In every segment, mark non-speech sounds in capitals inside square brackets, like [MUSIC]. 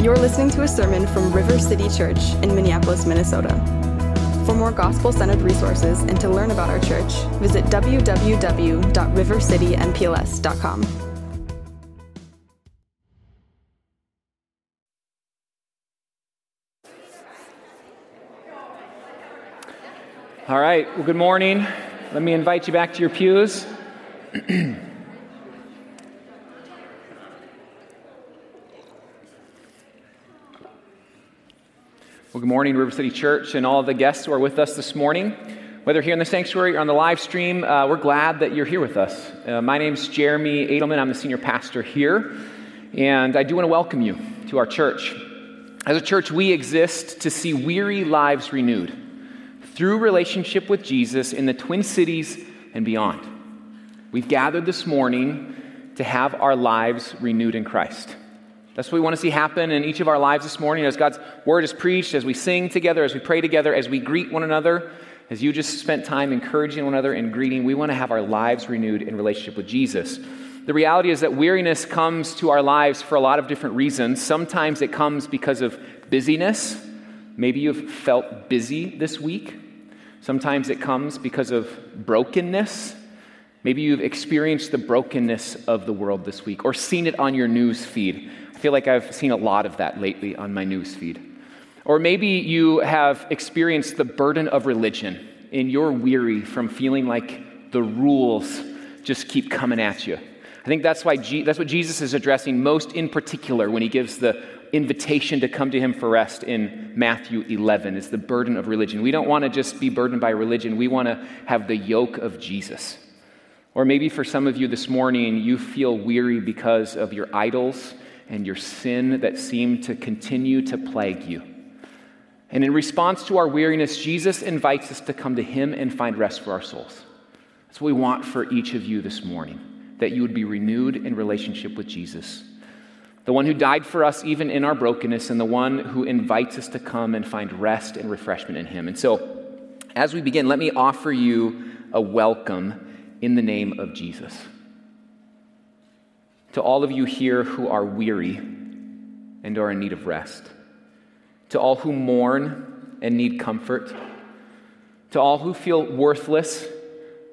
You're listening to a sermon from River City Church in Minneapolis, Minnesota. For more gospel centered resources and to learn about our church, visit www.rivercitympls.com. All right, well, good morning. Let me invite you back to your pews. [CLEARS THROAT] Well, good morning, River City Church, and all the guests who are with us this morning. Whether here in the sanctuary or on the live stream, uh, we're glad that you're here with us. Uh, my name's Jeremy Edelman. I'm the senior pastor here, and I do want to welcome you to our church. As a church, we exist to see weary lives renewed through relationship with Jesus in the Twin Cities and beyond. We've gathered this morning to have our lives renewed in Christ. That's what we want to see happen in each of our lives this morning as God's word is preached, as we sing together, as we pray together, as we greet one another, as you just spent time encouraging one another and greeting. We want to have our lives renewed in relationship with Jesus. The reality is that weariness comes to our lives for a lot of different reasons. Sometimes it comes because of busyness. Maybe you've felt busy this week. Sometimes it comes because of brokenness. Maybe you've experienced the brokenness of the world this week or seen it on your news feed. I feel like I've seen a lot of that lately on my news feed. Or maybe you have experienced the burden of religion and you're weary from feeling like the rules just keep coming at you. I think that's why G- that's what Jesus is addressing most in particular when he gives the invitation to come to him for rest in Matthew 11 is the burden of religion. We don't want to just be burdened by religion. We want to have the yoke of Jesus. Or maybe for some of you this morning, you feel weary because of your idols and your sin that seem to continue to plague you. And in response to our weariness, Jesus invites us to come to Him and find rest for our souls. That's what we want for each of you this morning, that you would be renewed in relationship with Jesus, the one who died for us even in our brokenness, and the one who invites us to come and find rest and refreshment in Him. And so, as we begin, let me offer you a welcome in the name of Jesus to all of you here who are weary and are in need of rest, to all who mourn and need comfort, to all who feel worthless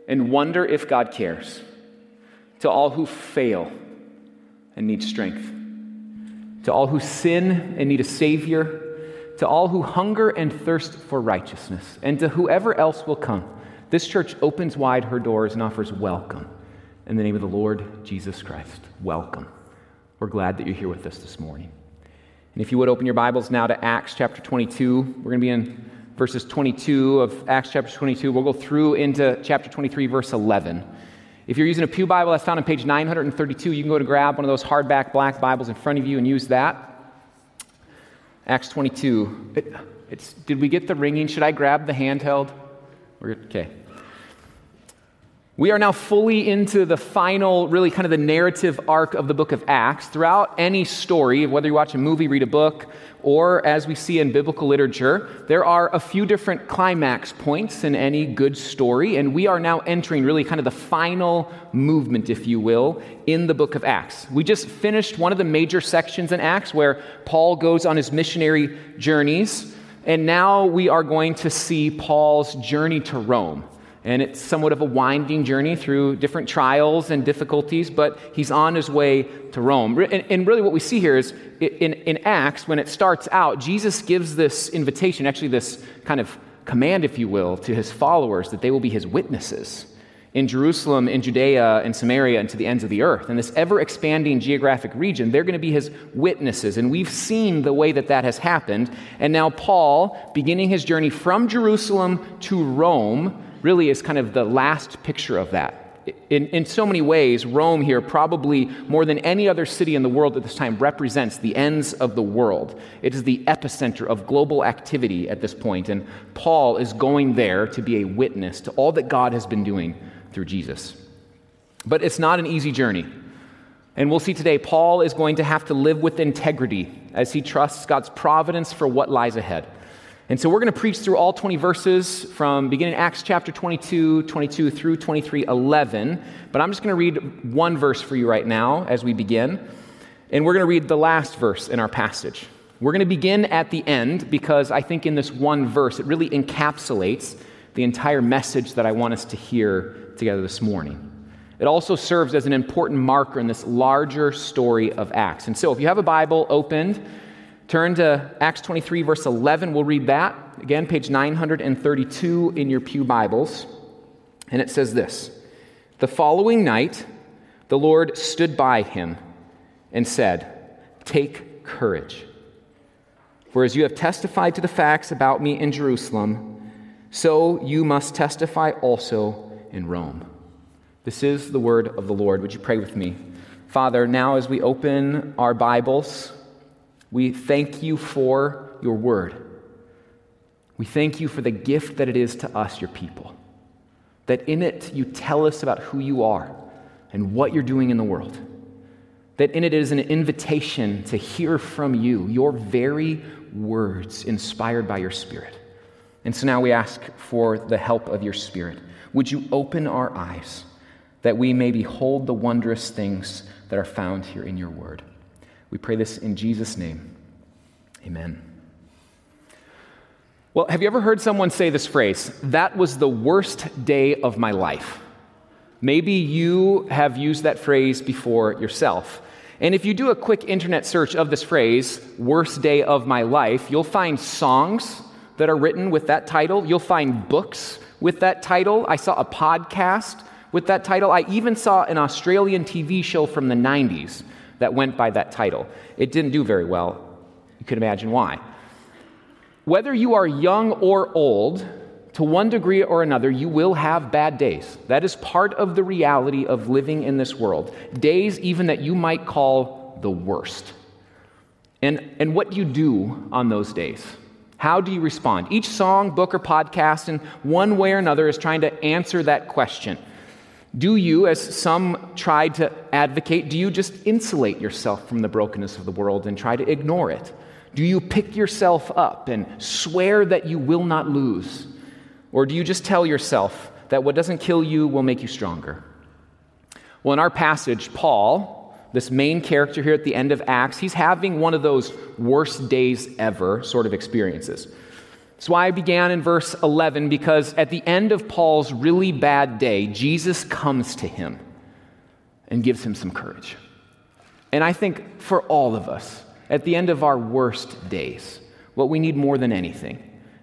and wonder if God cares, to all who fail and need strength, to all who sin and need a Savior, to all who hunger and thirst for righteousness, and to whoever else will come. This church opens wide her doors and offers welcome in the name of the Lord Jesus Christ, welcome. We're glad that you're here with us this morning. And if you would open your Bibles now to Acts chapter 22, we're going to be in verses 22 of Acts chapter 22. We'll go through into chapter 23, verse 11. If you're using a Pew Bible, that's found on page 932. You can go to grab one of those hardback black Bibles in front of you and use that. Acts 22. It, did we get the ringing? Should I grab the handheld? We're, okay. We are now fully into the final, really kind of the narrative arc of the book of Acts. Throughout any story, whether you watch a movie, read a book, or as we see in biblical literature, there are a few different climax points in any good story, and we are now entering really kind of the final movement, if you will, in the book of Acts. We just finished one of the major sections in Acts where Paul goes on his missionary journeys, and now we are going to see Paul's journey to Rome. And it's somewhat of a winding journey through different trials and difficulties, but he's on his way to Rome. And, and, really, what we see here is in, in Acts, when it starts out, Jesus gives this invitation, actually, this kind of command, if you will, to his followers that they will be his witnesses in Jerusalem, in Judea, in Samaria, and to the ends of the earth. In this ever expanding geographic region, they're going to be his witnesses. And we've seen the way that that has happened. And now, Paul, beginning his journey from Jerusalem to Rome, really is kind of the last picture of that. In, in so many ways, Rome here, probably more than any other city in the world at this time, represents the ends of the world. It is the epicenter of global activity at this point, and Paul is going there to be a witness to all that God has been doing through Jesus. But it's not an easy journey. And we'll see today, Paul is going to have to live with integrity as he trusts God's providence for what lies ahead. And so we're going to preach through all 20 verses from beginning Acts chapter 22, 22 through 23, 11. But I'm just going to read one verse for you right now as we begin. And we're going to read the last verse in our passage. We're going to begin at the end because I think in this one verse it really encapsulates the entire message that I want us to hear together this morning. It also serves as an important marker in this larger story of Acts. And so if you have a Bible opened, turn to Acts 23, verse 11. We'll read that. Again, page 932 in your Pew Bibles. And it says this The following night, the Lord stood by him and said, Take courage. For as you have testified to the facts about me in Jerusalem, so you must testify also in Rome. This is the word of the Lord. Would you pray with me? Father, now as we open our Bibles, we thank you for your word. We thank you for the gift that it is to us, your people. That in it you tell us about who you are and what you're doing in the world. That in it is an invitation to hear from you, your very words inspired by your Spirit. And so now we ask for the help of your Spirit. Would you open our eyes that we may behold the wondrous things that are found here in your word? We pray this in Jesus' name. Amen. Well, have you ever heard someone say this phrase? That was the worst day of my life. Maybe you have used that phrase before yourself. And if you do a quick internet search of this phrase, worst day of my life, you'll find songs that are written with that title. You'll find books with that title. I saw a podcast with that title. I even saw an Australian TV show from the 90s that went by that title. It didn't do very well. You can imagine why. Whether you are young or old, to one degree or another, you will have bad days. That is part of the reality of living in this world. Days, even that you might call the worst. And, and what do you do on those days? How do you respond? Each song, book, or podcast, in one way or another, is trying to answer that question. Do you, as some tried to advocate, do you just insulate yourself from the brokenness of the world and try to ignore it? Do you pick yourself up and swear that you will not lose? Or do you just tell yourself that what doesn't kill you will make you stronger? Well, in our passage, Paul, this main character here at the end of Acts, he's having one of those worst days ever sort of experiences. That's why I began in verse 11, because at the end of Paul's really bad day, Jesus comes to him and gives him some courage. And I think for all of us, at the end of our worst days, what we need more than anything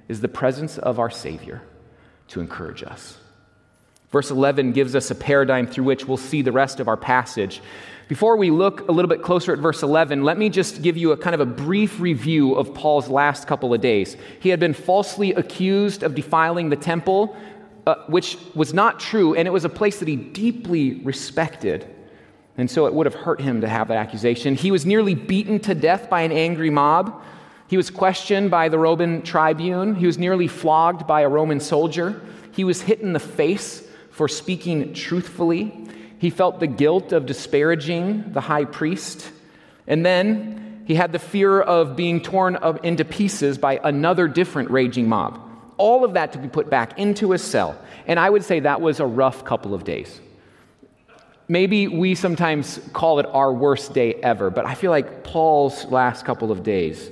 is the presence of our Savior to encourage us. Verse 11 gives us a paradigm through which we'll see the rest of our passage. Before we look a little bit closer at verse 11, let me just give you a kind of a brief review of Paul's last couple of days. He had been falsely accused of defiling the temple, uh, which was not true, and it was a place that he deeply respected. And so it would have hurt him to have that accusation. He was nearly beaten to death by an angry mob. He was questioned by the Roman tribune. He was nearly flogged by a Roman soldier. He was hit in the face for speaking truthfully. He felt the guilt of disparaging the high priest. And then he had the fear of being torn into pieces by another different raging mob. All of that to be put back into his cell. And I would say that was a rough couple of days. Maybe we sometimes call it our worst day ever, but I feel like Paul's last couple of days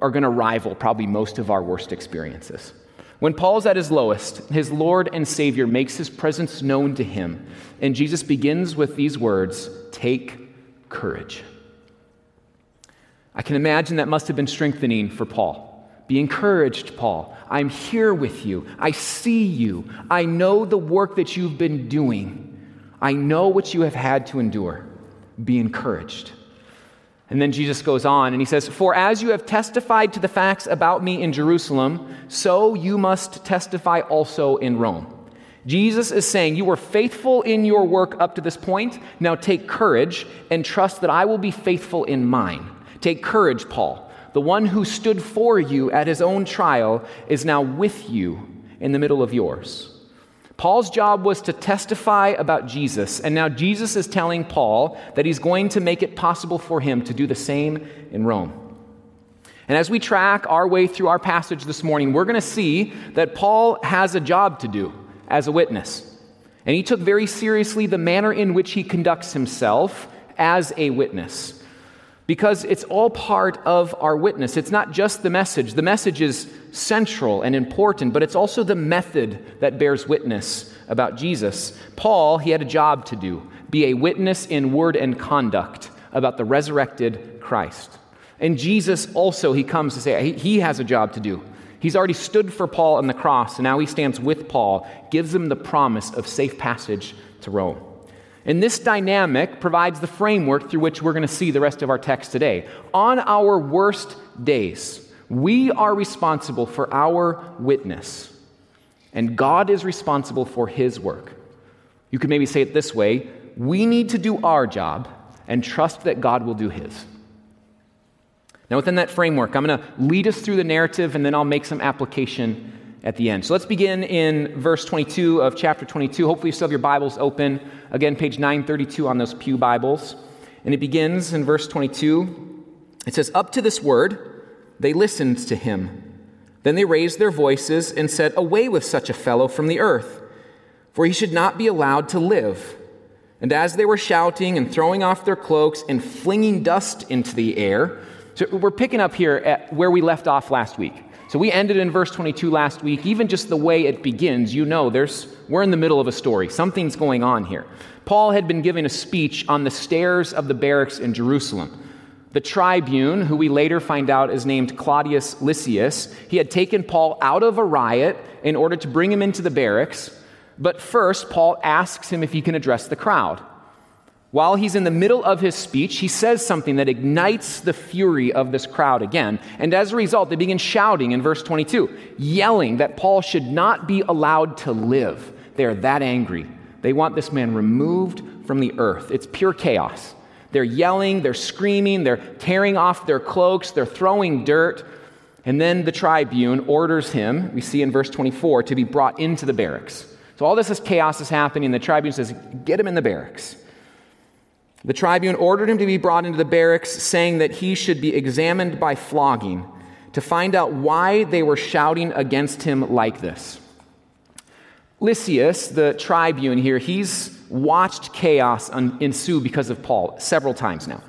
are going to rival probably most of our worst experiences. When Paul's at his lowest, his Lord and Savior makes his presence known to him. And Jesus begins with these words Take courage. I can imagine that must have been strengthening for Paul. Be encouraged, Paul. I'm here with you. I see you. I know the work that you've been doing. I know what you have had to endure. Be encouraged. And then Jesus goes on and he says, For as you have testified to the facts about me in Jerusalem, so you must testify also in Rome. Jesus is saying, You were faithful in your work up to this point. Now take courage and trust that I will be faithful in mine. Take courage, Paul. The one who stood for you at his own trial is now with you in the middle of yours. Paul's job was to testify about Jesus, and now Jesus is telling Paul that he's going to make it possible for him to do the same in Rome. And as we track our way through our passage this morning, we're going to see that Paul has a job to do as a witness. And he took very seriously the manner in which he conducts himself as a witness. Because it's all part of our witness. It's not just the message. The message is central and important, but it's also the method that bears witness about Jesus. Paul, he had a job to do be a witness in word and conduct about the resurrected Christ. And Jesus also, he comes to say he has a job to do. He's already stood for Paul on the cross, and now he stands with Paul, gives him the promise of safe passage to Rome. And this dynamic provides the framework through which we're going to see the rest of our text today. On our worst days, we are responsible for our witness, and God is responsible for his work. You could maybe say it this way we need to do our job and trust that God will do his. Now, within that framework, I'm going to lead us through the narrative and then I'll make some application at the end. So let's begin in verse 22 of chapter 22. Hopefully, you still have your Bibles open. Again, page 932 on those Pew Bibles. And it begins in verse 22. It says, Up to this word, they listened to him. Then they raised their voices and said, Away with such a fellow from the earth, for he should not be allowed to live. And as they were shouting and throwing off their cloaks and flinging dust into the air, so we're picking up here at where we left off last week. So we ended in verse 22 last week. Even just the way it begins, you know, there's, we're in the middle of a story. Something's going on here. Paul had been giving a speech on the stairs of the barracks in Jerusalem. The tribune, who we later find out is named Claudius Lysias, he had taken Paul out of a riot in order to bring him into the barracks. But first, Paul asks him if he can address the crowd. While he's in the middle of his speech, he says something that ignites the fury of this crowd again. And as a result, they begin shouting in verse 22, yelling that Paul should not be allowed to live. They are that angry. They want this man removed from the earth. It's pure chaos. They're yelling, they're screaming, they're tearing off their cloaks, they're throwing dirt. And then the tribune orders him, we see in verse 24, to be brought into the barracks. So all this is chaos is happening. The tribune says, Get him in the barracks. The tribune ordered him to be brought into the barracks, saying that he should be examined by flogging to find out why they were shouting against him like this. Lysias, the tribune here, he's watched chaos ensue because of Paul several times now.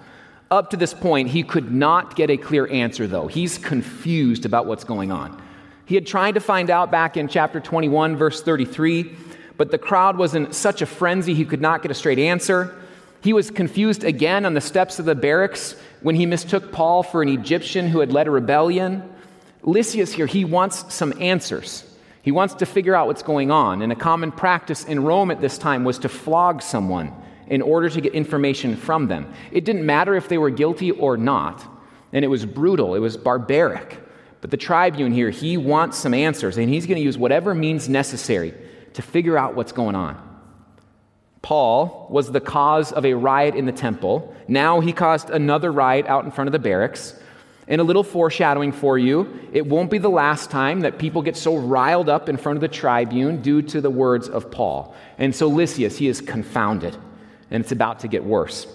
Up to this point, he could not get a clear answer, though. He's confused about what's going on. He had tried to find out back in chapter 21, verse 33, but the crowd was in such a frenzy he could not get a straight answer. He was confused again on the steps of the barracks when he mistook Paul for an Egyptian who had led a rebellion. Lysias here, he wants some answers. He wants to figure out what's going on. And a common practice in Rome at this time was to flog someone in order to get information from them. It didn't matter if they were guilty or not. And it was brutal, it was barbaric. But the tribune here, he wants some answers, and he's going to use whatever means necessary to figure out what's going on. Paul was the cause of a riot in the temple. Now he caused another riot out in front of the barracks. And a little foreshadowing for you it won't be the last time that people get so riled up in front of the tribune due to the words of Paul. And so Lysias, he is confounded, and it's about to get worse.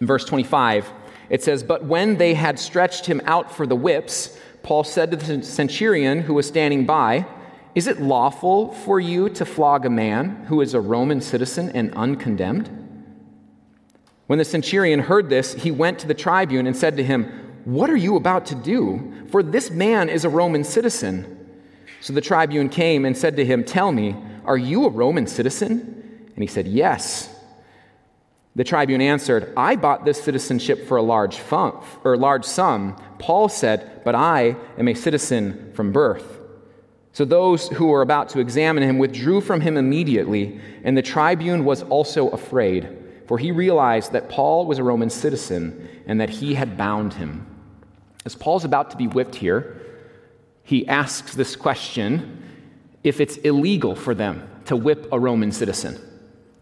In verse 25, it says, But when they had stretched him out for the whips, Paul said to the centurion who was standing by, is it lawful for you to flog a man who is a Roman citizen and uncondemned? When the centurion heard this, he went to the tribune and said to him, What are you about to do? For this man is a Roman citizen. So the tribune came and said to him, Tell me, are you a Roman citizen? And he said, Yes. The tribune answered, I bought this citizenship for a large, fun, or large sum. Paul said, But I am a citizen from birth. So those who were about to examine him withdrew from him immediately, and the tribune was also afraid, for he realized that Paul was a Roman citizen and that he had bound him. As Paul's about to be whipped here, he asks this question if it's illegal for them to whip a Roman citizen.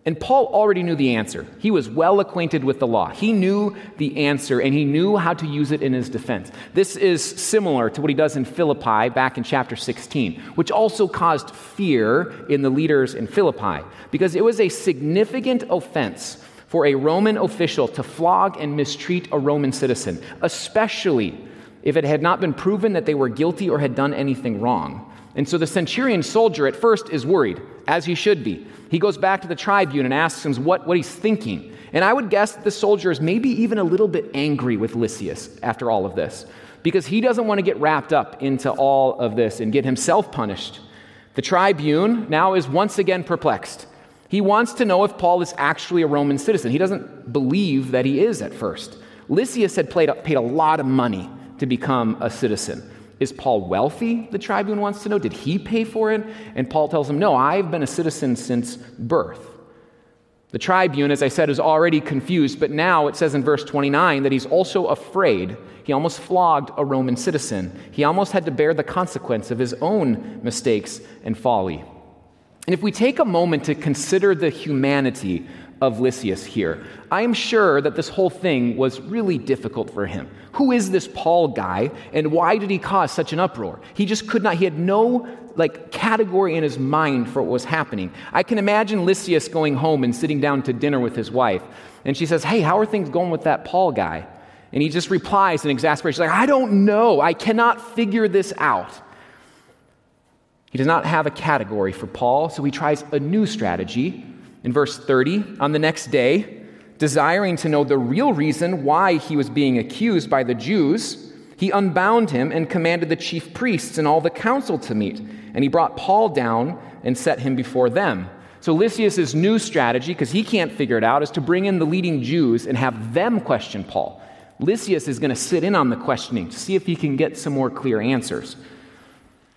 And Paul already knew the answer. He was well acquainted with the law. He knew the answer and he knew how to use it in his defense. This is similar to what he does in Philippi back in chapter 16, which also caused fear in the leaders in Philippi because it was a significant offense for a Roman official to flog and mistreat a Roman citizen, especially if it had not been proven that they were guilty or had done anything wrong. And so the centurion soldier at first is worried, as he should be. He goes back to the tribune and asks him what, what he's thinking. And I would guess that the soldier is maybe even a little bit angry with Lysias after all of this, because he doesn't want to get wrapped up into all of this and get himself punished. The tribune now is once again perplexed. He wants to know if Paul is actually a Roman citizen. He doesn't believe that he is at first. Lysias had paid a lot of money to become a citizen. Is Paul wealthy? The tribune wants to know. Did he pay for it? And Paul tells him, No, I've been a citizen since birth. The tribune, as I said, is already confused, but now it says in verse 29 that he's also afraid. He almost flogged a Roman citizen. He almost had to bear the consequence of his own mistakes and folly. And if we take a moment to consider the humanity of Lysias here, I am sure that this whole thing was really difficult for him. Who is this Paul guy, and why did he cause such an uproar? He just could not, he had no like category in his mind for what was happening. I can imagine Lysias going home and sitting down to dinner with his wife, and she says, Hey, how are things going with that Paul guy? And he just replies in exasperation, like, I don't know. I cannot figure this out. He does not have a category for Paul, so he tries a new strategy. In verse 30, on the next day, desiring to know the real reason why he was being accused by the Jews, he unbound him and commanded the chief priests and all the council to meet. And he brought Paul down and set him before them. So Lysias' new strategy, because he can't figure it out, is to bring in the leading Jews and have them question Paul. Lysias is going to sit in on the questioning to see if he can get some more clear answers.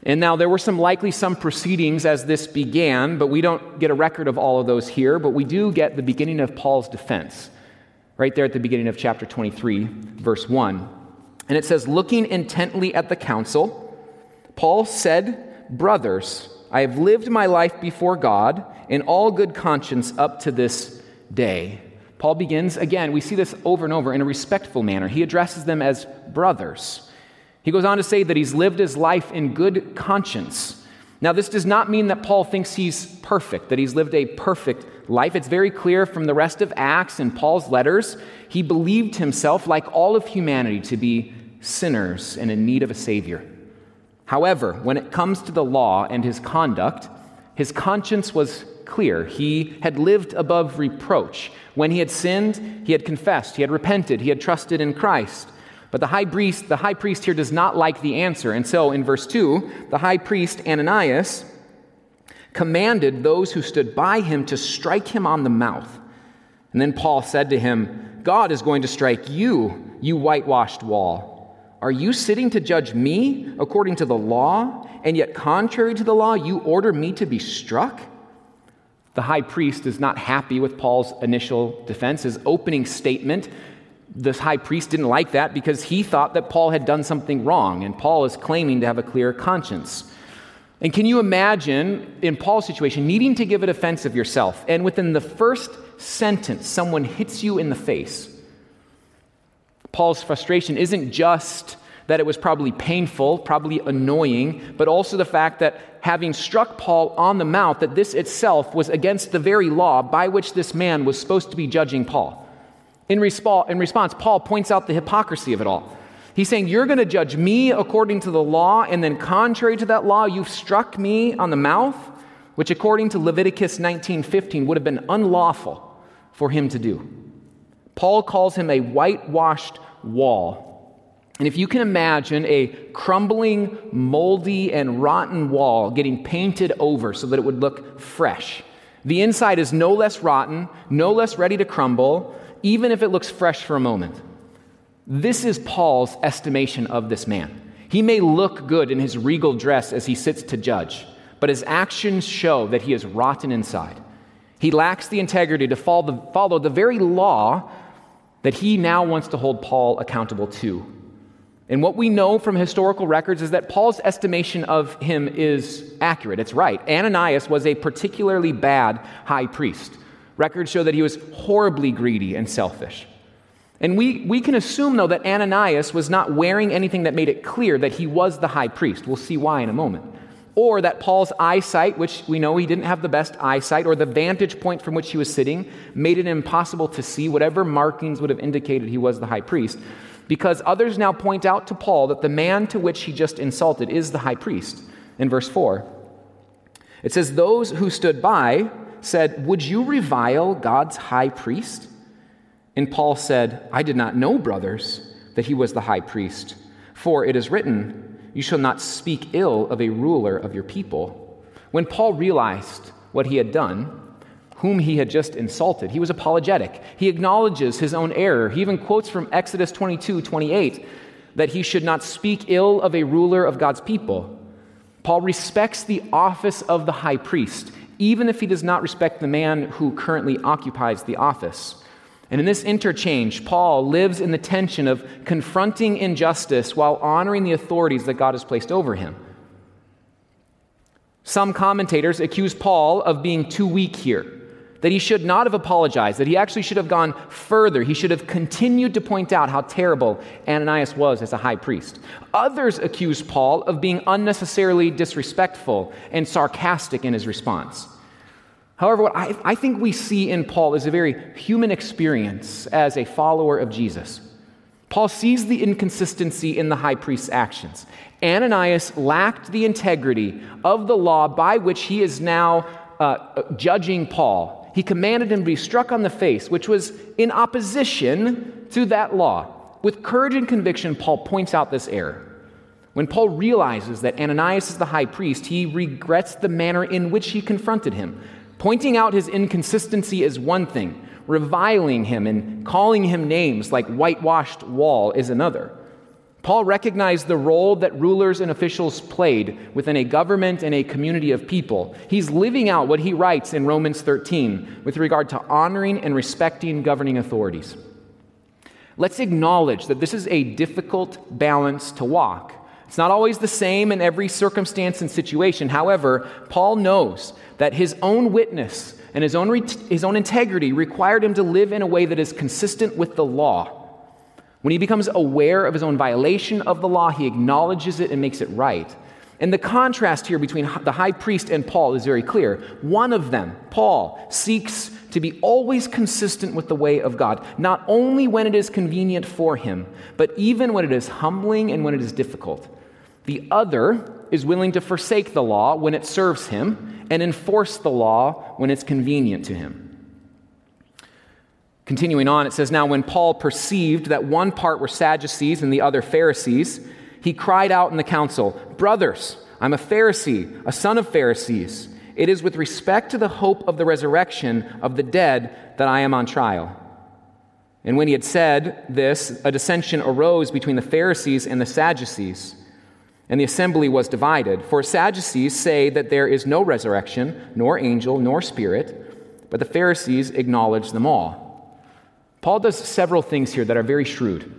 And now there were some likely some proceedings as this began, but we don't get a record of all of those here, but we do get the beginning of Paul's defense. Right there at the beginning of chapter 23, verse 1. And it says, Looking intently at the council, Paul said, Brothers, I have lived my life before God in all good conscience up to this day. Paul begins, again, we see this over and over in a respectful manner. He addresses them as brothers. He goes on to say that he's lived his life in good conscience. Now, this does not mean that Paul thinks he's perfect, that he's lived a perfect life. It's very clear from the rest of Acts and Paul's letters. He believed himself, like all of humanity, to be sinners and in need of a Savior. However, when it comes to the law and his conduct, his conscience was clear. He had lived above reproach. When he had sinned, he had confessed, he had repented, he had trusted in Christ. But the high priest, the high priest here does not like the answer. And so in verse 2, the high priest Ananias commanded those who stood by him to strike him on the mouth. And then Paul said to him, God is going to strike you, you whitewashed wall. Are you sitting to judge me according to the law, and yet contrary to the law, you order me to be struck? The high priest is not happy with Paul's initial defense. His opening statement this high priest didn't like that because he thought that Paul had done something wrong, and Paul is claiming to have a clear conscience. And can you imagine, in Paul's situation, needing to give a defense of yourself, and within the first sentence, someone hits you in the face? Paul's frustration isn't just that it was probably painful, probably annoying, but also the fact that having struck Paul on the mouth, that this itself was against the very law by which this man was supposed to be judging Paul. In, resp- in response, Paul points out the hypocrisy of it all. He's saying, You're going to judge me according to the law, and then contrary to that law, you've struck me on the mouth, which according to Leviticus 19:15 would have been unlawful for him to do. Paul calls him a whitewashed wall. And if you can imagine a crumbling, moldy, and rotten wall getting painted over so that it would look fresh, the inside is no less rotten, no less ready to crumble, even if it looks fresh for a moment. This is Paul's estimation of this man. He may look good in his regal dress as he sits to judge, but his actions show that he is rotten inside. He lacks the integrity to follow the, very law that he now wants to hold Paul accountable to. And what we know from historical records is that Paul's estimation of him is accurate. It's right. Ananias was a particularly bad high priest. Records show that he was horribly greedy and selfish. And we, we can assume, though, that Ananias was not wearing anything that made it clear that he was the high priest. We'll see why in a moment. Or that Paul's eyesight, which we know he didn't have the best eyesight, or the vantage point from which he was sitting, made it impossible to see whatever markings would have indicated he was the high priest. Because others now point out to Paul that the man to which he just insulted is the high priest. in verse 4. It says, Those who stood by said, Would you revile God's high priest? And Paul said, I did not know, brothers, that he was the high priest. For it is written, You shall not speak ill of a ruler of your people. When Paul realized what he had done, whom he had just insulted, he was apologetic. He acknowledges his own error. He even quotes from Exodus 22 28 that he should not speak ill of a ruler of God's people. Paul respects the office of the high priest, even if he does not respect the man who currently occupies the office. And in this interchange, Paul lives in the tension of confronting injustice while honoring the authorities that God has placed over him. Some commentators accuse Paul of being too weak here that he should not have apologized, that he actually should have gone further. He should have continued to point out how terrible Ananias was as a high priest. Others accuse Paul of being unnecessarily disrespectful and sarcastic in his response. However, what I, I think we see in Paul is a very human experience as a follower of Jesus. Paul sees the inconsistency in the high priest's actions. Ananias lacked the integrity of the law by which he is now uh, judging Paul he commanded him to be struck on the face, which was in opposition to that law. With courage and conviction, Paul points out this error. When Paul realizes that Ananias is the high priest, he regrets the manner in which he confronted him. Pointing out his inconsistency is one thing, reviling him and calling him names like whitewashed wall is another. Paul recognized the role that rulers and officials played within a government and a community of people. He's living out what he writes in Romans 13 with regard to honoring and respecting governing authorities. Let's acknowledge that this is a difficult balance to walk. It's not always the same in every circumstance and situation. However, Paul knows that his own witness and his own, re- his own integrity required him to live in a way that is consistent with the law. When he becomes aware of his own violation of the law, he acknowledges it and makes it right. And the contrast here between the high priest and Paul is very clear. One of them, Paul, seeks to be always consistent with the way of God, not only when it is convenient for him, but even when it is humbling and when it is difficult. The other is willing to forsake the law when it serves him and enforce the law when it's convenient to him. Continuing on, it says, Now when Paul perceived that one part were Sadducees and the other Pharisees, he cried out in the council, Brothers, I'm a Pharisee, a son of Pharisees. It is with respect to the hope of the resurrection of the dead that I am on trial. And when he had said this, a dissension arose between the Pharisees and the Sadducees, and the assembly was divided. For Sadducees say that there is no resurrection, nor angel, nor spirit, but the Pharisees acknowledge them all. Paul does several things here that are very shrewd.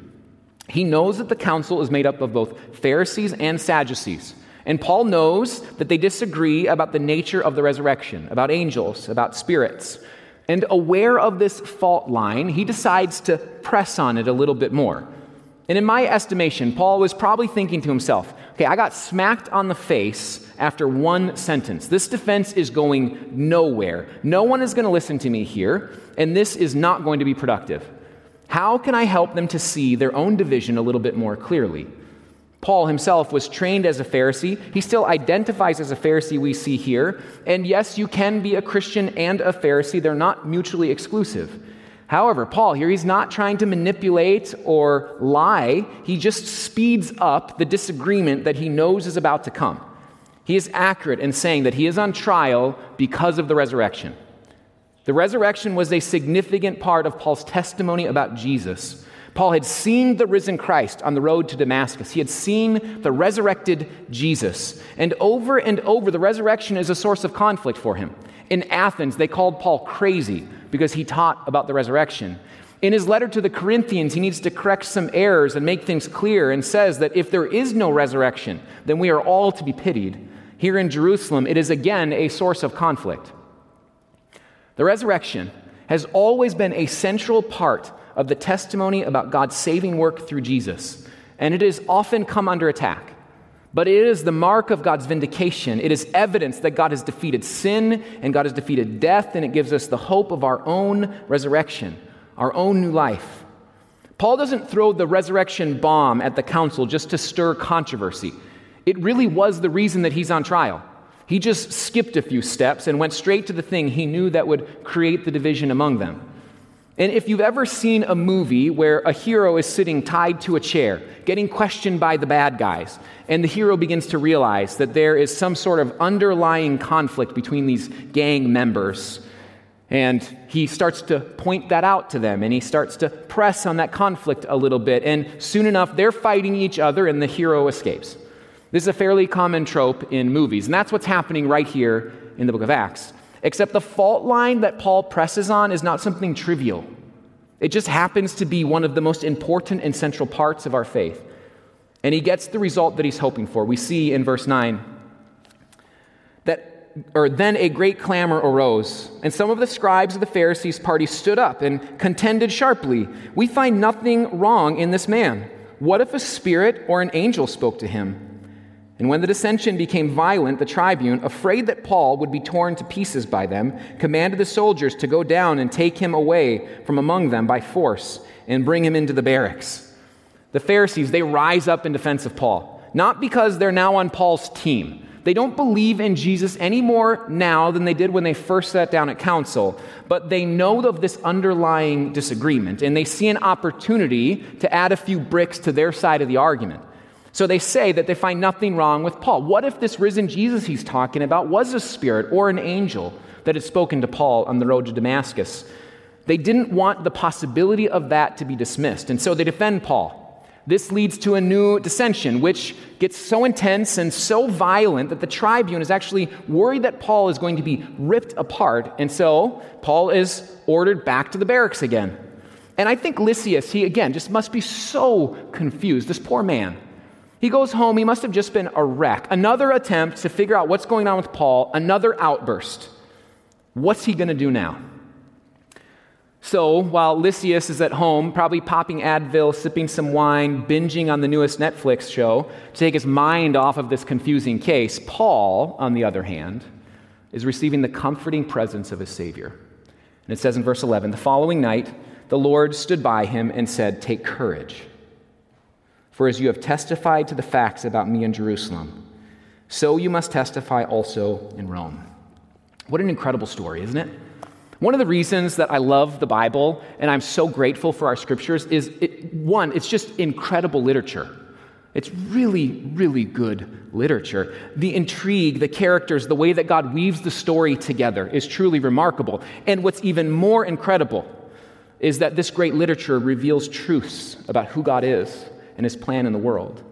He knows that the council is made up of both Pharisees and Sadducees. And Paul knows that they disagree about the nature of the resurrection, about angels, about spirits. And aware of this fault line, he decides to press on it a little bit more. And in my estimation, Paul was probably thinking to himself, okay, I got smacked on the face after one sentence. This defense is going nowhere. No one is going to listen to me here, and this is not going to be productive. How can I help them to see their own division a little bit more clearly? Paul himself was trained as a Pharisee. He still identifies as a Pharisee, we see here. And yes, you can be a Christian and a Pharisee, they're not mutually exclusive. However, Paul here, he's not trying to manipulate or lie. He just speeds up the disagreement that he knows is about to come. He is accurate in saying that he is on trial because of the resurrection. The resurrection was a significant part of Paul's testimony about Jesus. Paul had seen the risen Christ on the road to Damascus. He had seen the resurrected Jesus. And over and over, the resurrection is a source of conflict for him. In Athens, they called Paul crazy because he taught about the resurrection. In his letter to the Corinthians, he needs to correct some errors and make things clear and says that if there is no resurrection, then we are all to be pitied. Here in Jerusalem, it is again a source of conflict. The resurrection has always been a central part of the testimony about God's saving work through Jesus, and it has often come under attack. But it is the mark of God's vindication. It is evidence that God has defeated sin and God has defeated death, and it gives us the hope of our own resurrection, our own new life. Paul doesn't throw the resurrection bomb at the council just to stir controversy. It really was the reason that he's on trial. He just skipped a few steps and went straight to the thing he knew that would create the division among them. And if you've ever seen a movie where a hero is sitting tied to a chair, getting questioned by the bad guys, and the hero begins to realize that there is some sort of underlying conflict between these gang members, and he starts to point that out to them, and he starts to press on that conflict a little bit, and soon enough, they're fighting each other, and the hero escapes. This is a fairly common trope in movies, and that's what's happening right here in the book of Acts. Except the fault line that Paul presses on is not something trivial. It just happens to be one of the most important and central parts of our faith. And he gets the result that he's hoping for. We see in verse 9 that or then a great clamor arose, and some of the scribes of the Pharisees' party stood up and contended sharply. We find nothing wrong in this man. What if a spirit or an angel spoke to him? And when the dissension became violent, the tribune, afraid that Paul would be torn to pieces by them, commanded the soldiers to go down and take him away from among them by force and bring him into the barracks. The Pharisees, they rise up in defense of Paul, not because they're now on Paul's team. They don't believe in Jesus any more now than they did when they first sat down at council, but they know of this underlying disagreement and they see an opportunity to add a few bricks to their side of the argument. So they say that they find nothing wrong with Paul. What if this risen Jesus he's talking about was a spirit or an angel that had spoken to Paul on the road to Damascus? They didn't want the possibility of that to be dismissed, and so they defend Paul. This leads to a new dissension, which gets so intense and so violent that the tribune is actually worried that Paul is going to be ripped apart, and so Paul is ordered back to the barracks again. And I think Lysias, he again just must be so confused, this poor man. He goes home, he must have just been a wreck. Another attempt to figure out what's going on with Paul, another outburst. What's he going to do now? So while Lysias is at home, probably popping Advil, sipping some wine, binging on the newest Netflix show to take his mind off of this confusing case, Paul, on the other hand, is receiving the comforting presence of his Savior. And it says in verse 11 The following night, the Lord stood by him and said, Take courage. For as you have testified to the facts about me in Jerusalem, so you must testify also in Rome. What an incredible story, isn't it? One of the reasons that I love the Bible and I'm so grateful for our scriptures is it, one, it's just incredible literature. It's really, really good literature. The intrigue, the characters, the way that God weaves the story together is truly remarkable. And what's even more incredible is that this great literature reveals truths about who God is and his plan in the world.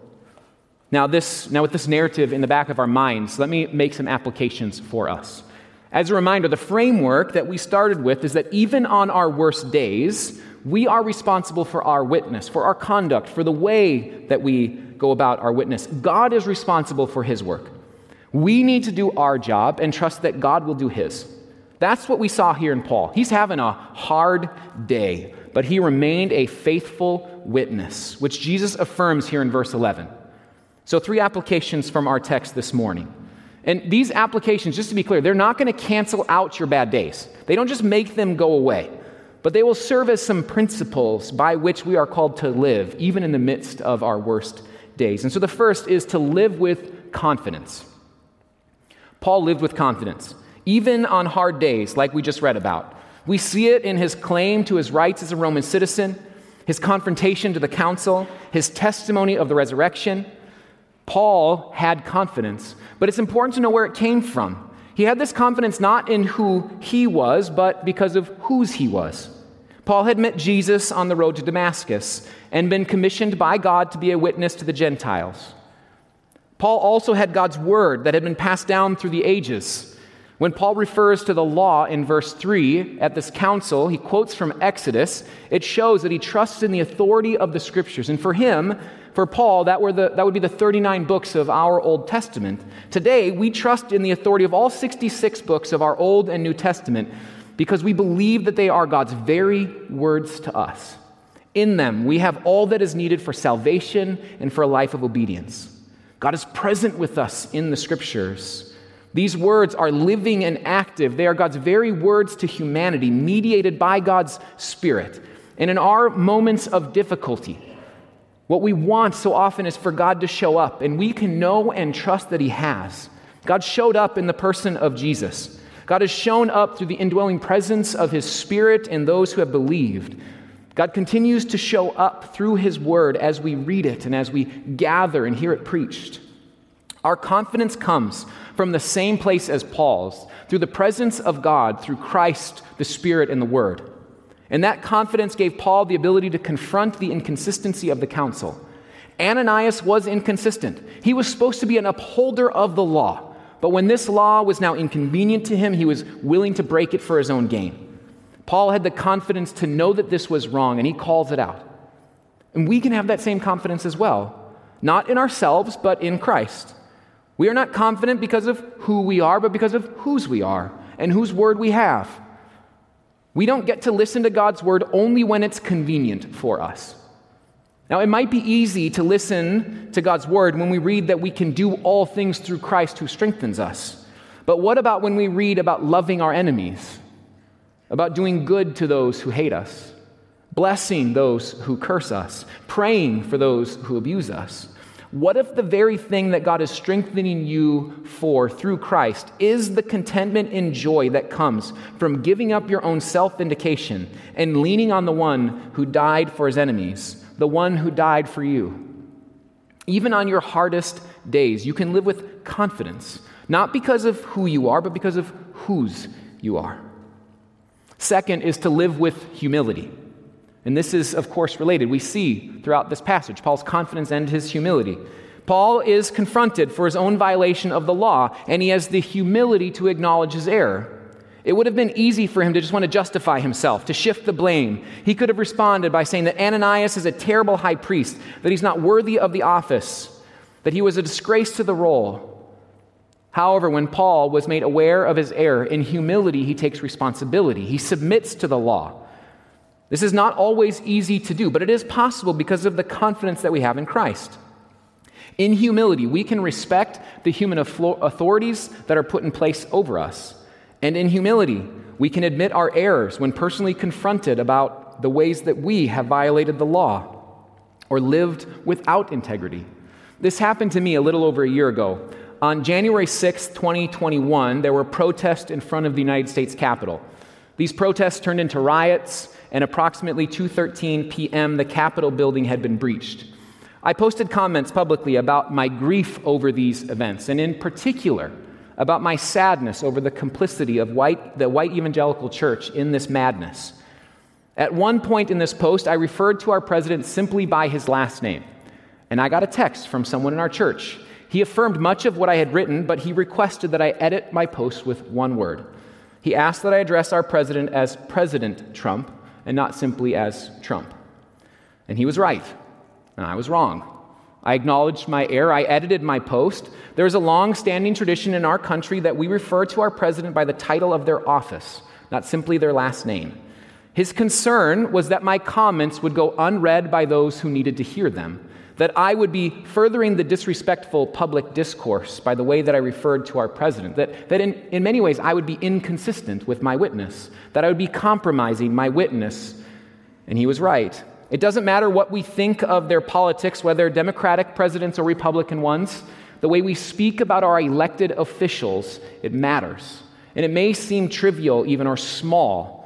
Now, this, now, with this narrative in the back of our minds, let me make some applications for us. As a reminder, the framework that we started with is that even on our worst days, we are responsible for our witness, for our conduct, for the way that we go about our witness. God is responsible for his work. We need to do our job and trust that God will do his. That's what we saw here in Paul. He's having a hard day, but he remained a faithful witness, which Jesus affirms here in verse 11. So, three applications from our text this morning. And these applications, just to be clear, they're not going to cancel out your bad days. They don't just make them go away, but they will serve as some principles by which we are called to live, even in the midst of our worst days. And so the first is to live with confidence. Paul lived with confidence, even on hard days, like we just read about. We see it in his claim to his rights as a Roman citizen, his confrontation to the council, his testimony of the resurrection. Paul had confidence, but it's important to know where it came from. He had this confidence not in who he was, but because of whose he was. Paul had met Jesus on the road to Damascus and been commissioned by God to be a witness to the Gentiles. Paul also had God's word that had been passed down through the ages when Paul refers to the law in verse 3 at this council, he quotes from Exodus. It shows that he trusts in the authority of the scriptures. And for him, for Paul, that, were the, that would be the 39 books of our Old Testament. Today, we trust in the authority of all 66 books of our Old and New Testament because we believe that they are God's very words to us. In them, we have all that is needed for salvation and for a life of obedience. God is present with us in the scriptures. These words are living and active. They are God's very words to humanity, mediated by God's Spirit. And in our moments of difficulty, What we want so often is for God to show up, and we can know and trust that He has. God showed up in the person of Jesus. God has shown up through the indwelling presence of His Spirit in those who have believed. God continues to show up through His Word as we read it and as we gather and hear it preached. Our confidence comes from the same place as Paul's, through the presence of God, through Christ, the Spirit, and the Word. And that confidence gave Paul the ability to confront the inconsistency of the council. Ananias was inconsistent. He was supposed to be an upholder of the law, but when this law was now inconvenient to him, he was willing to break it for his own gain. Paul had the confidence to know that this was wrong, and he calls it out. And we can have that same confidence as well, not in ourselves, but in Christ. We are not confident because of who we are, but because of whose we are and whose word we have. We don't get to listen to God's word only when it's convenient for us. Now, it might be easy to listen to God's word when we read that we can do all things through Christ who strengthens us. But what about when we read about loving our enemies, about doing good to those who hate us, blessing those who curse us, praying for those who abuse us? What if the very thing that God is strengthening you for through Christ is the contentment and joy that comes from giving up your own self vindication and leaning on the one who died for his enemies, the one who died for you? Even on your hardest days, you can live with confidence, not because of who you are, but because of whose you are. Second is to live with humility. And this is, of course, related. We see throughout this passage Paul's confidence and his humility. Paul is confronted for his own violation of the law, and he has the humility to acknowledge his error. It would have been easy for him to just want to justify himself, to shift the blame. He could have responded by saying that Ananias is a terrible high priest, that he's not worthy of the office, that he was a disgrace to the role. However, when Paul was made aware of his error, in humility, he takes responsibility. He submits to the law. This is not always easy to do, but it is possible because of the confidence that we have in Christ. In humility, we can respect the human authorities that are put in place over us. And in humility, we can admit our errors when personally confronted about the ways that we have violated the law or lived without integrity. This happened to me a little over a year ago. On January 6, 2021, there were protests in front of the United States Capitol. These protests turned into riots, and approximately 2:13 p.m. the Capitol building had been breached. I posted comments publicly about my grief over these events, and in particular, about my sadness over the complicity of white, the white evangelical church in this madness. At one point in this post, I referred to our president simply by his last name, and I got a text from someone in our church. He affirmed much of what I had written, but he requested that I edit my post with one word. He asked that I address our president as President Trump, and not simply as Trump. And he was right, and I was wrong. I acknowledged my error. I edited my post. There's a long standing tradition in our country that we refer to our president by the title of their office, not simply their last name. His concern was that my comments would go unread by those who needed to hear them that I would be furthering the disrespectful public discourse by the way that I referred to our president, that, that in, in many ways I would be inconsistent with my witness, that I would be compromising my witness. And he was right. It doesn't matter what we think of their politics, whether Democratic presidents or Republican ones, the way we speak about our elected officials, it matters. And it may seem trivial, even or small,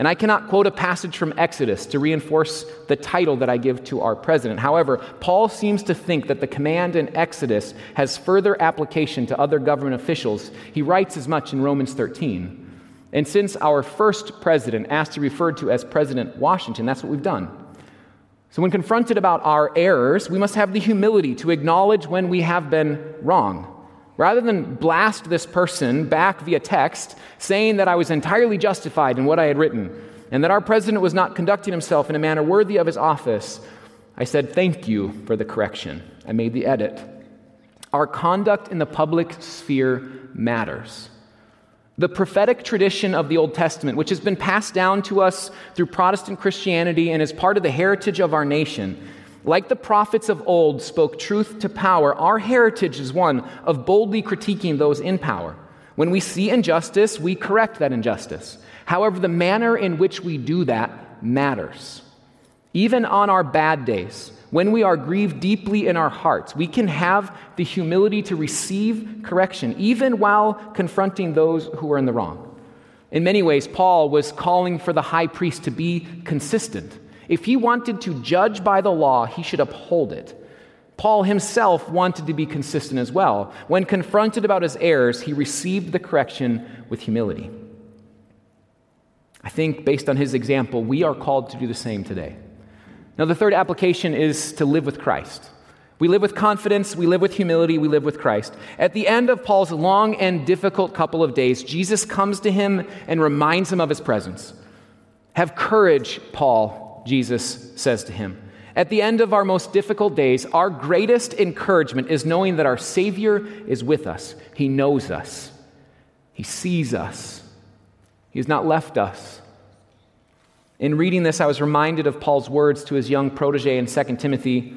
and I cannot quote a passage from Exodus to reinforce the title that I give to our president. However, Paul seems to think that the command in Exodus has further application to other government officials. He writes as much in Romans 13. And since our first president asked to be referred to as President Washington, that's what we've done. So, when confronted about our errors, we must have the humility to acknowledge when we have been wrong. Rather than blast this person back via text, saying that I was entirely justified in what I had written and that our president was not conducting himself in a manner worthy of his office, I said, Thank you for the correction. I made the edit. Our conduct in the public sphere matters. The prophetic tradition of the Old Testament, which has been passed down to us through Protestant Christianity and is part of the heritage of our nation, like the prophets of old spoke truth to power, our heritage is one of boldly critiquing those in power. When we see injustice, we correct that injustice. However, the manner in which we do that matters. Even on our bad days, when we are grieved deeply in our hearts, we can have the humility to receive correction, even while confronting those who are in the wrong. In many ways, Paul was calling for the high priest to be consistent. If he wanted to judge by the law, he should uphold it. Paul himself wanted to be consistent as well. When confronted about his errors, he received the correction with humility. I think, based on his example, we are called to do the same today. Now, the third application is to live with Christ. We live with confidence, we live with humility, we live with Christ. At the end of Paul's long and difficult couple of days, Jesus comes to him and reminds him of his presence. Have courage, Paul, Jesus says to him. At the end of our most difficult days, our greatest encouragement is knowing that our Savior is with us. He knows us, He sees us, He has not left us. In reading this, I was reminded of Paul's words to his young protege in 2 Timothy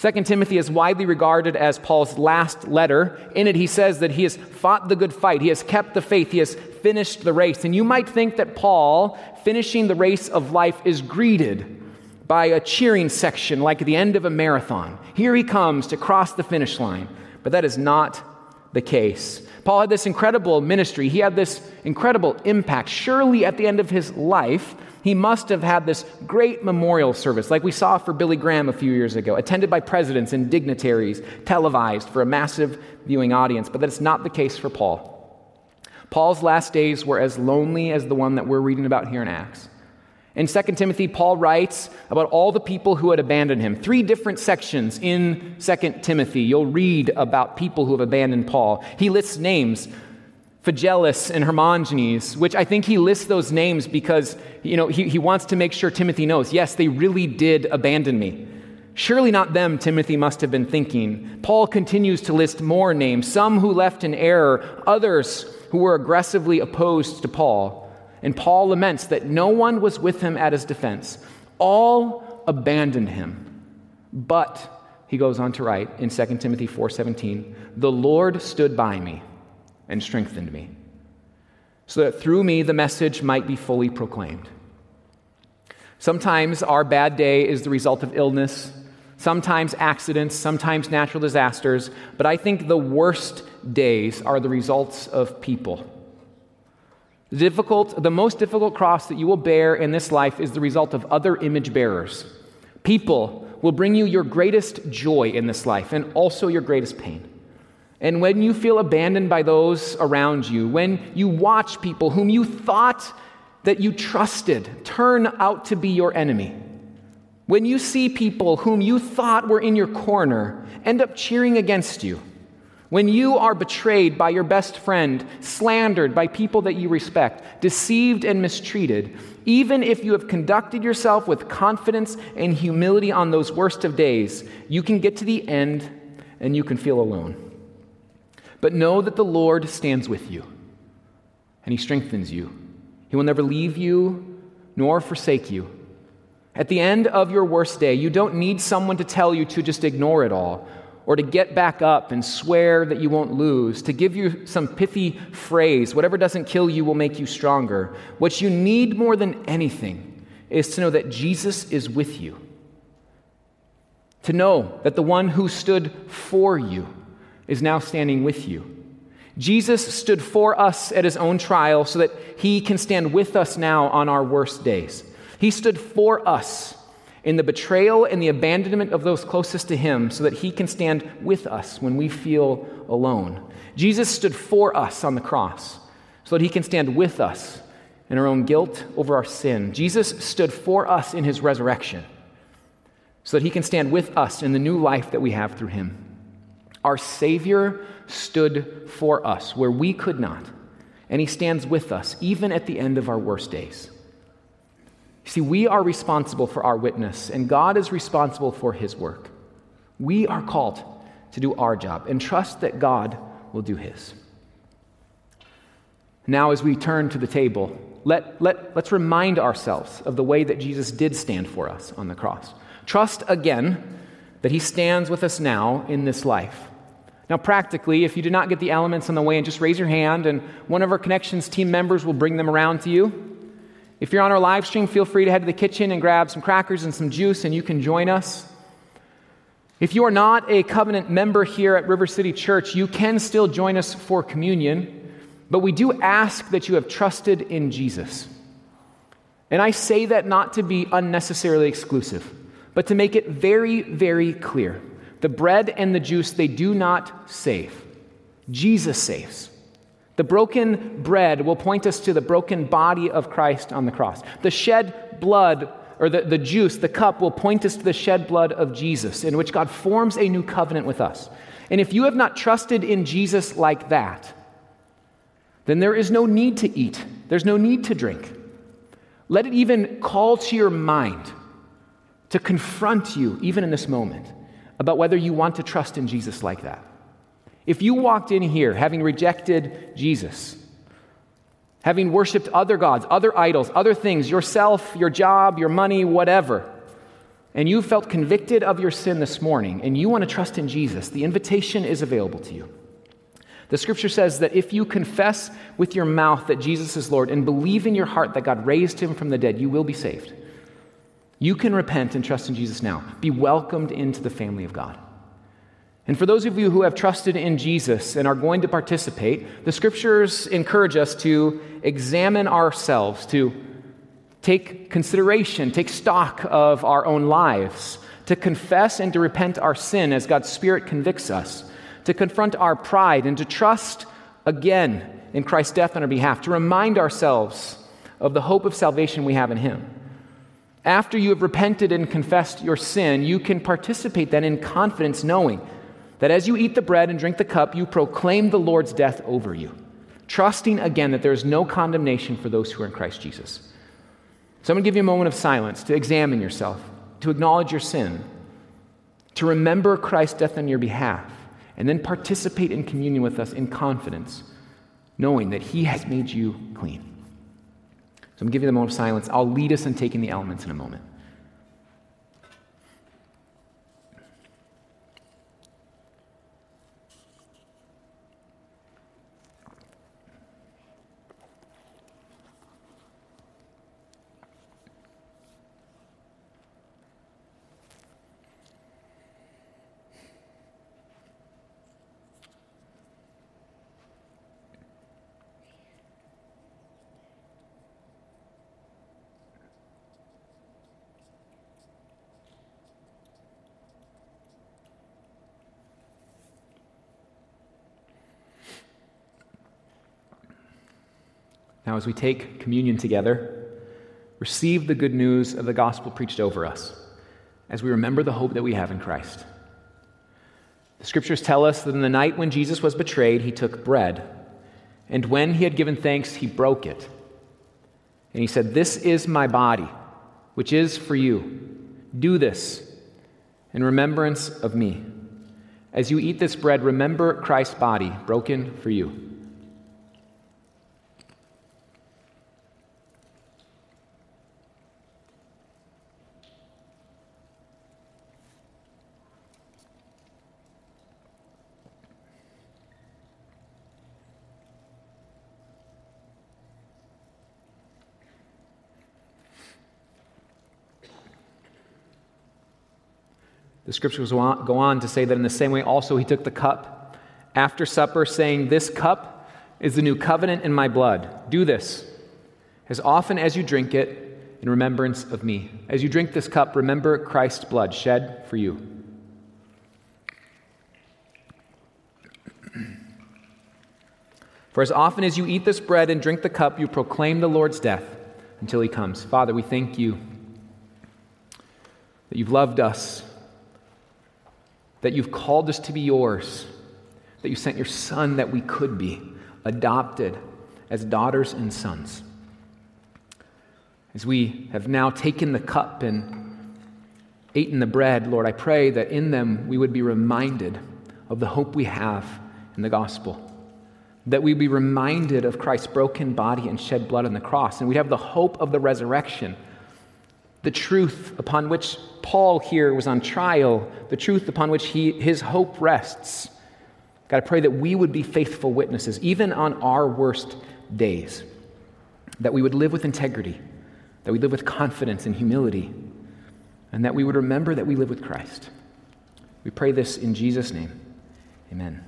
2 Timothy is widely regarded as Paul's last letter. In it, he says that he has fought the good fight, he has kept the faith, he has finished the race. And you might think that Paul, finishing the race of life, is greeted by a cheering section like the end of a marathon. Here he comes to cross the finish line. But that is not the case. Paul had this incredible ministry, he had this incredible impact. Surely at the end of his life, he must have had this great memorial service, like we saw for Billy Graham a few years ago, attended by presidents and dignitaries, televised for a massive viewing audience. But that's not the case for Paul. Paul's last days were as lonely as the one that we're reading about here in Acts. In 2 Timothy, Paul writes about all the people who had abandoned him. Three different sections in 2 Timothy, you'll read about people who have abandoned Paul. He lists names Phygellus and Hermogenes, which I think he lists those names because you know, he, he wants to make sure Timothy knows yes, they really did abandon me. Surely not them, Timothy must have been thinking. Paul continues to list more names some who left in error, others who were aggressively opposed to Paul. And Paul laments that no one was with him at his defense. All abandoned him. But, he goes on to write in 2 Timothy 4:17, "The Lord stood by me and strengthened me, so that through me the message might be fully proclaimed. Sometimes our bad day is the result of illness, sometimes accidents, sometimes natural disasters, but I think the worst days are the results of people. The difficult, the most difficult cross that you will bear in this life is the result of other image bearers. People will bring you your greatest joy in this life and also your greatest pain. And when you feel abandoned by those around you, when you watch people whom you thought that you trusted turn out to be your enemy, when you see people whom you thought were in your corner end up cheering against you, when you are betrayed by your best friend, slandered by people that you respect, deceived and mistreated, even if you have conducted yourself with confidence and humility on those worst of days, you can get to the end and you can feel alone. But know that the Lord stands with you, and He strengthens you. He will never leave you nor forsake you. At the end of your worst day, you don't need someone to tell you to just ignore it all or to get back up and swear that you won't lose, to give you some pithy phrase, whatever doesn't kill you will make you stronger. What you need more than anything is to know that Jesus is with you, to know that the one who stood for you is now standing with you. Jesus stood for us at his own trial so that he can stand with us now on our worst days. He stood for us in the betrayal and the abandonment of those closest to him so that he can stand with us when we feel alone. Jesus stood for us on the cross so that he can stand with us in our own guilt over our sin. Jesus stood for us in his resurrection so that he can stand with us in the new life that we have through him. Our Savior stood for us where we could not, and He stands with us even at the end of our worst days. See, we are responsible for our witness, and God is responsible for His work. We are called to do our job and trust that God will do His. Now, as we turn to the table, let, let, let's remind ourselves of the way that Jesus did stand for us on the cross. Trust again that He stands with us now in this life. Now, practically, if you did not get the elements on the way, and just raise your hand, and one of our Connections team members will bring them around to you. If you're on our live stream, feel free to head to the kitchen and grab some crackers and some juice, and you can join us. If you are not a covenant member here at River City Church, you can still join us for communion, but we do ask that you have trusted in Jesus. And I say that not to be unnecessarily exclusive, but to make it very, very clear. The bread and the juice, they do not save. Jesus saves. The broken bread will point us to the broken body of Christ on the cross. The shed blood, or the, the juice, the cup, will point us to the shed blood of Jesus, in which God forms a new covenant with us. And if you have not trusted in Jesus like that, then there is no need to eat, there's no need to drink. Let it even call to your mind to confront you, even in this moment, about whether you want to trust in Jesus like that. If you walked in here having rejected Jesus, having worshiped other gods, other idols, other things, yourself, your job, your money, whatever, and you felt convicted of your sin this morning and you want to trust in Jesus, the invitation is available to you. The scripture says that if you confess with your mouth that Jesus is Lord and believe in your heart that God raised him from the dead, you will be saved. You can repent and trust in Jesus now. Be welcomed into the family of God. And for those of you who have trusted in Jesus and are going to participate, the scriptures encourage us to examine ourselves, to take consideration, take stock of our own lives, to confess and to repent our sin as God's Spirit convicts us to confront our pride and to trust again in Christ's death on our behalf, to remind ourselves of the hope of salvation we have in Him. After you have repented and confessed your sin, you can participate then in confidence, knowing that as you eat the bread and drink the cup, you proclaim the Lord's death over you, trusting again that there is no condemnation for those who are in Christ Jesus. So I'm going to give you a moment of silence to examine yourself, to acknowledge your sin, to remember Christ's death on your behalf and then participate in communion with us in confidence, knowing that He has made you clean. So I'm giving the moment of silence. I'll lead us in taking the elements in a moment. Now, as we take communion together, receive the good news of the gospel preached over us as we remember the hope that we have in Christ. The scriptures tell us that in the night when Jesus was betrayed, he took bread, and when he had given thanks, he broke it. And he said, This is my body, which is for you. Do this in remembrance of me. As you eat this bread, remember Christ's body broken for you. The scriptures go on to say that in the same way, also, he took the cup after supper, saying, This cup is the new covenant in my blood. Do this as often as you drink it in remembrance of me. As you drink this cup, remember Christ's blood shed for you. For as often as you eat this bread and drink the cup, you proclaim the Lord's death until he comes. Father, we thank you that you've loved us that you've called us to be yours, that you sent your Son that we could be adopted as daughters and sons. As we have now taken the cup and eaten the bread, Lord, I pray that in them we would be reminded of the hope we have in the gospel. That we be reminded of Christ's broken body and shed blood on the cross, and we'd have the hope of the resurrection the truth upon which Paul here was on trial, the truth upon which he, his hope rests. God, I pray that we would be faithful witnesses, even on our worst days, that we would live with integrity, that we live with confidence and humility, and that we would remember that we live with Christ. We pray this in Jesus' name. Amen.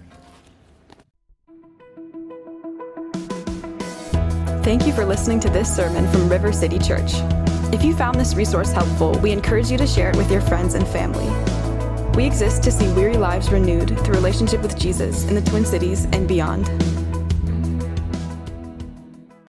Thank you for listening to this sermon from River City Church. If you found this resource helpful, we encourage you to share it with your friends and family. We exist to see weary lives renewed through relationship with Jesus in the Twin Cities and beyond.